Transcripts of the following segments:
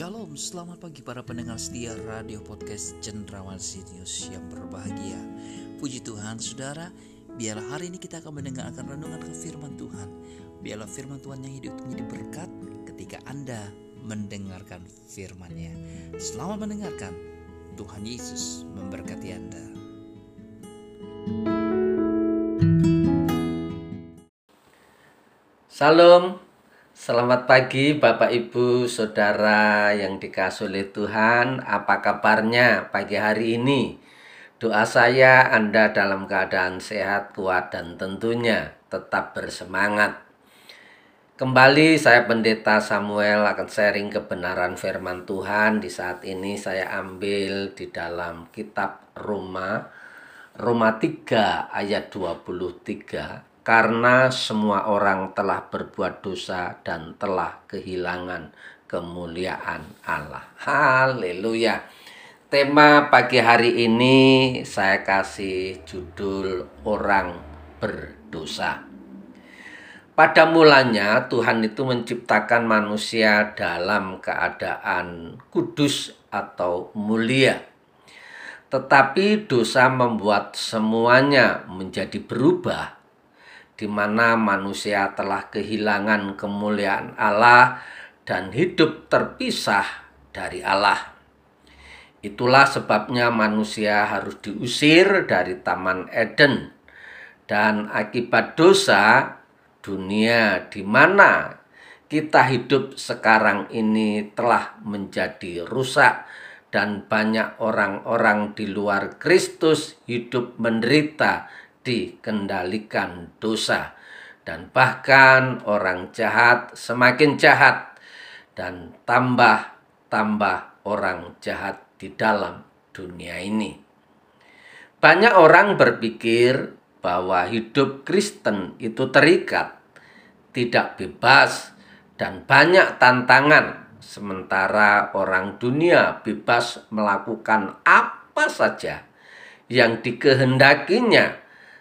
Shalom, selamat pagi para pendengar setia radio podcast Cendrawan Sinius yang berbahagia. Puji Tuhan, saudara, biarlah hari ini kita akan mendengarkan renungan ke firman Tuhan. Biarlah firman Tuhan yang hidup menjadi berkat ketika Anda mendengarkan firman-Nya. Selamat mendengarkan. Tuhan Yesus memberkati Anda. Salam, selamat pagi Bapak Ibu Saudara yang dikasih oleh Tuhan. Apa kabarnya pagi hari ini? Doa saya Anda dalam keadaan sehat, kuat, dan tentunya tetap bersemangat. Kembali saya Pendeta Samuel akan sharing kebenaran firman Tuhan. Di saat ini saya ambil di dalam kitab Roma Roma 3 ayat 23 karena semua orang telah berbuat dosa dan telah kehilangan kemuliaan Allah. Haleluya. Tema pagi hari ini saya kasih judul orang berdosa. Pada mulanya Tuhan itu menciptakan manusia dalam keadaan kudus atau mulia. Tetapi dosa membuat semuanya menjadi berubah di mana manusia telah kehilangan kemuliaan Allah dan hidup terpisah dari Allah. Itulah sebabnya manusia harus diusir dari Taman Eden, dan akibat dosa, dunia di mana kita hidup sekarang ini telah menjadi rusak, dan banyak orang-orang di luar Kristus hidup menderita dikendalikan dosa dan bahkan orang jahat semakin jahat dan tambah-tambah orang jahat di dalam dunia ini. Banyak orang berpikir bahwa hidup Kristen itu terikat, tidak bebas, dan banyak tantangan, sementara orang dunia bebas melakukan apa saja yang dikehendakinya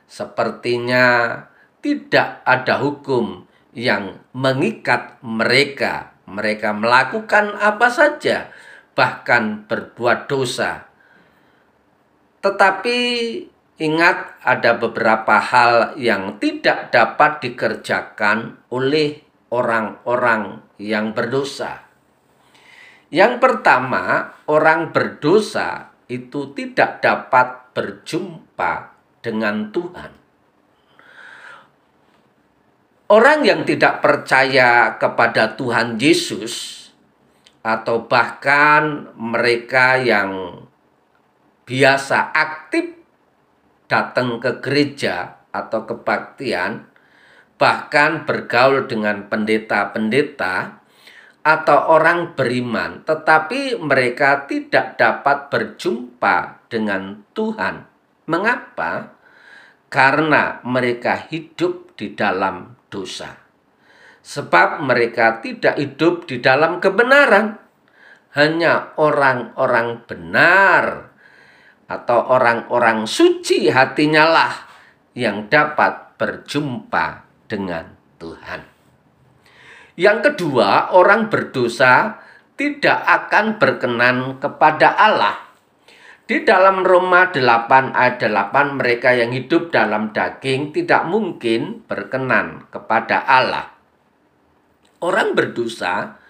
Sepertinya tidak ada hukum yang mengikat mereka. Mereka melakukan apa saja, bahkan berbuat dosa. Tetapi ingat, ada beberapa hal yang tidak dapat dikerjakan oleh orang-orang yang berdosa. Yang pertama, orang berdosa itu tidak dapat berjumpa dengan Tuhan. Orang yang tidak percaya kepada Tuhan Yesus, atau bahkan mereka yang biasa aktif datang ke gereja atau kebaktian, bahkan bergaul dengan pendeta-pendeta atau orang beriman, tetapi mereka tidak dapat berjumpa dengan Tuhan Mengapa? Karena mereka hidup di dalam dosa. Sebab mereka tidak hidup di dalam kebenaran. Hanya orang-orang benar atau orang-orang suci hatinya lah yang dapat berjumpa dengan Tuhan. Yang kedua, orang berdosa tidak akan berkenan kepada Allah di dalam Roma 8 ayat 8 mereka yang hidup dalam daging tidak mungkin berkenan kepada Allah. Orang berdosa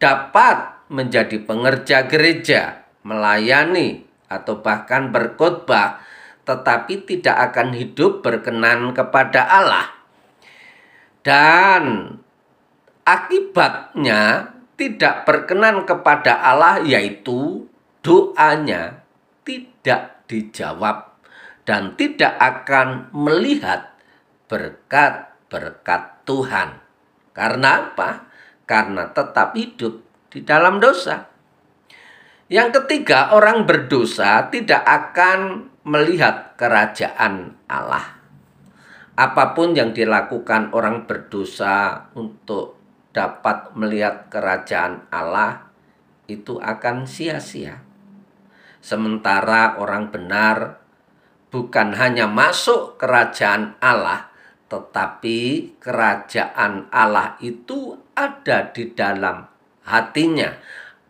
dapat menjadi pengerja gereja, melayani atau bahkan berkhotbah tetapi tidak akan hidup berkenan kepada Allah. Dan akibatnya tidak berkenan kepada Allah yaitu doanya tidak dijawab dan tidak akan melihat berkat-berkat Tuhan. Karena apa? Karena tetap hidup di dalam dosa. Yang ketiga, orang berdosa tidak akan melihat kerajaan Allah. Apa pun yang dilakukan orang berdosa untuk dapat melihat kerajaan Allah itu akan sia-sia. Sementara orang benar bukan hanya masuk kerajaan Allah, tetapi kerajaan Allah itu ada di dalam hatinya,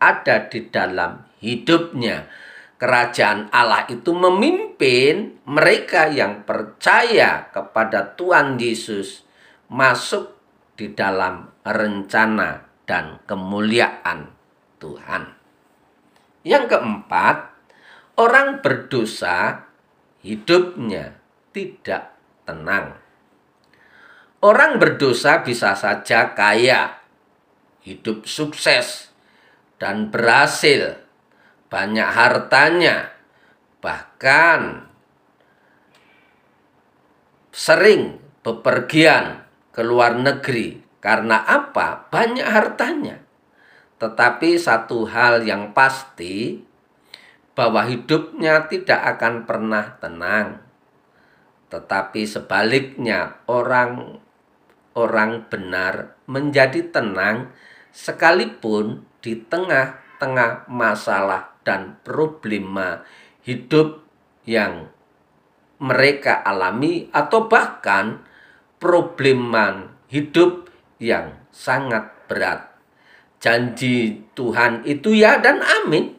ada di dalam hidupnya. Kerajaan Allah itu memimpin mereka yang percaya kepada Tuhan Yesus masuk di dalam rencana dan kemuliaan Tuhan. Yang keempat, orang berdosa hidupnya tidak tenang. Orang berdosa bisa saja kaya, hidup sukses, dan berhasil, banyak hartanya, bahkan sering bepergian ke luar negeri. Karena apa? Banyak hartanya. Tetapi satu hal yang pasti bahwa hidupnya tidak akan pernah tenang. Tetapi sebaliknya orang orang benar menjadi tenang sekalipun di tengah-tengah masalah dan problema hidup yang mereka alami atau bahkan problema hidup yang sangat berat. Janji Tuhan itu ya dan amin.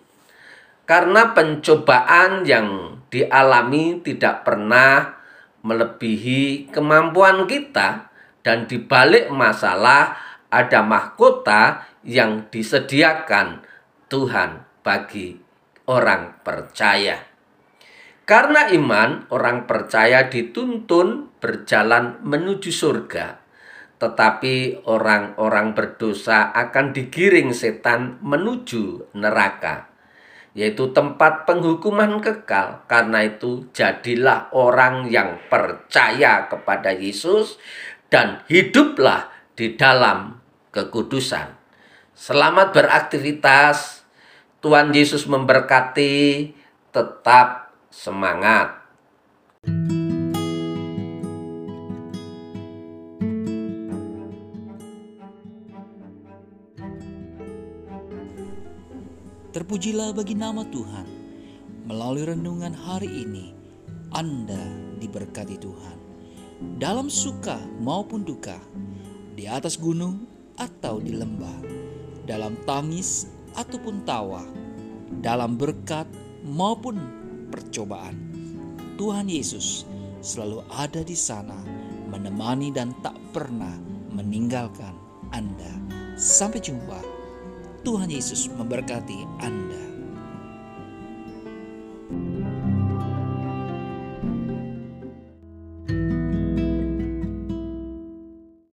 Karena pencobaan yang dialami tidak pernah melebihi kemampuan kita dan di balik masalah ada mahkota yang disediakan Tuhan bagi orang percaya. Karena iman, orang percaya dituntun berjalan menuju surga, tetapi orang-orang berdosa akan digiring setan menuju neraka, yaitu tempat penghukuman kekal. Karena itu, jadilah orang yang percaya kepada Yesus dan hiduplah di dalam kekudusan. Selamat beraktivitas. Tuhan Yesus memberkati. Tetap semangat. Terpujilah bagi nama Tuhan. Melalui renungan hari ini, Anda diberkati Tuhan dalam suka maupun duka, di atas gunung atau di lembah, dalam tangis ataupun tawa, dalam berkat maupun percobaan. Tuhan Yesus selalu ada di sana, menemani dan tak pernah meninggalkan Anda. Sampai jumpa. Tuhan Yesus memberkati Anda.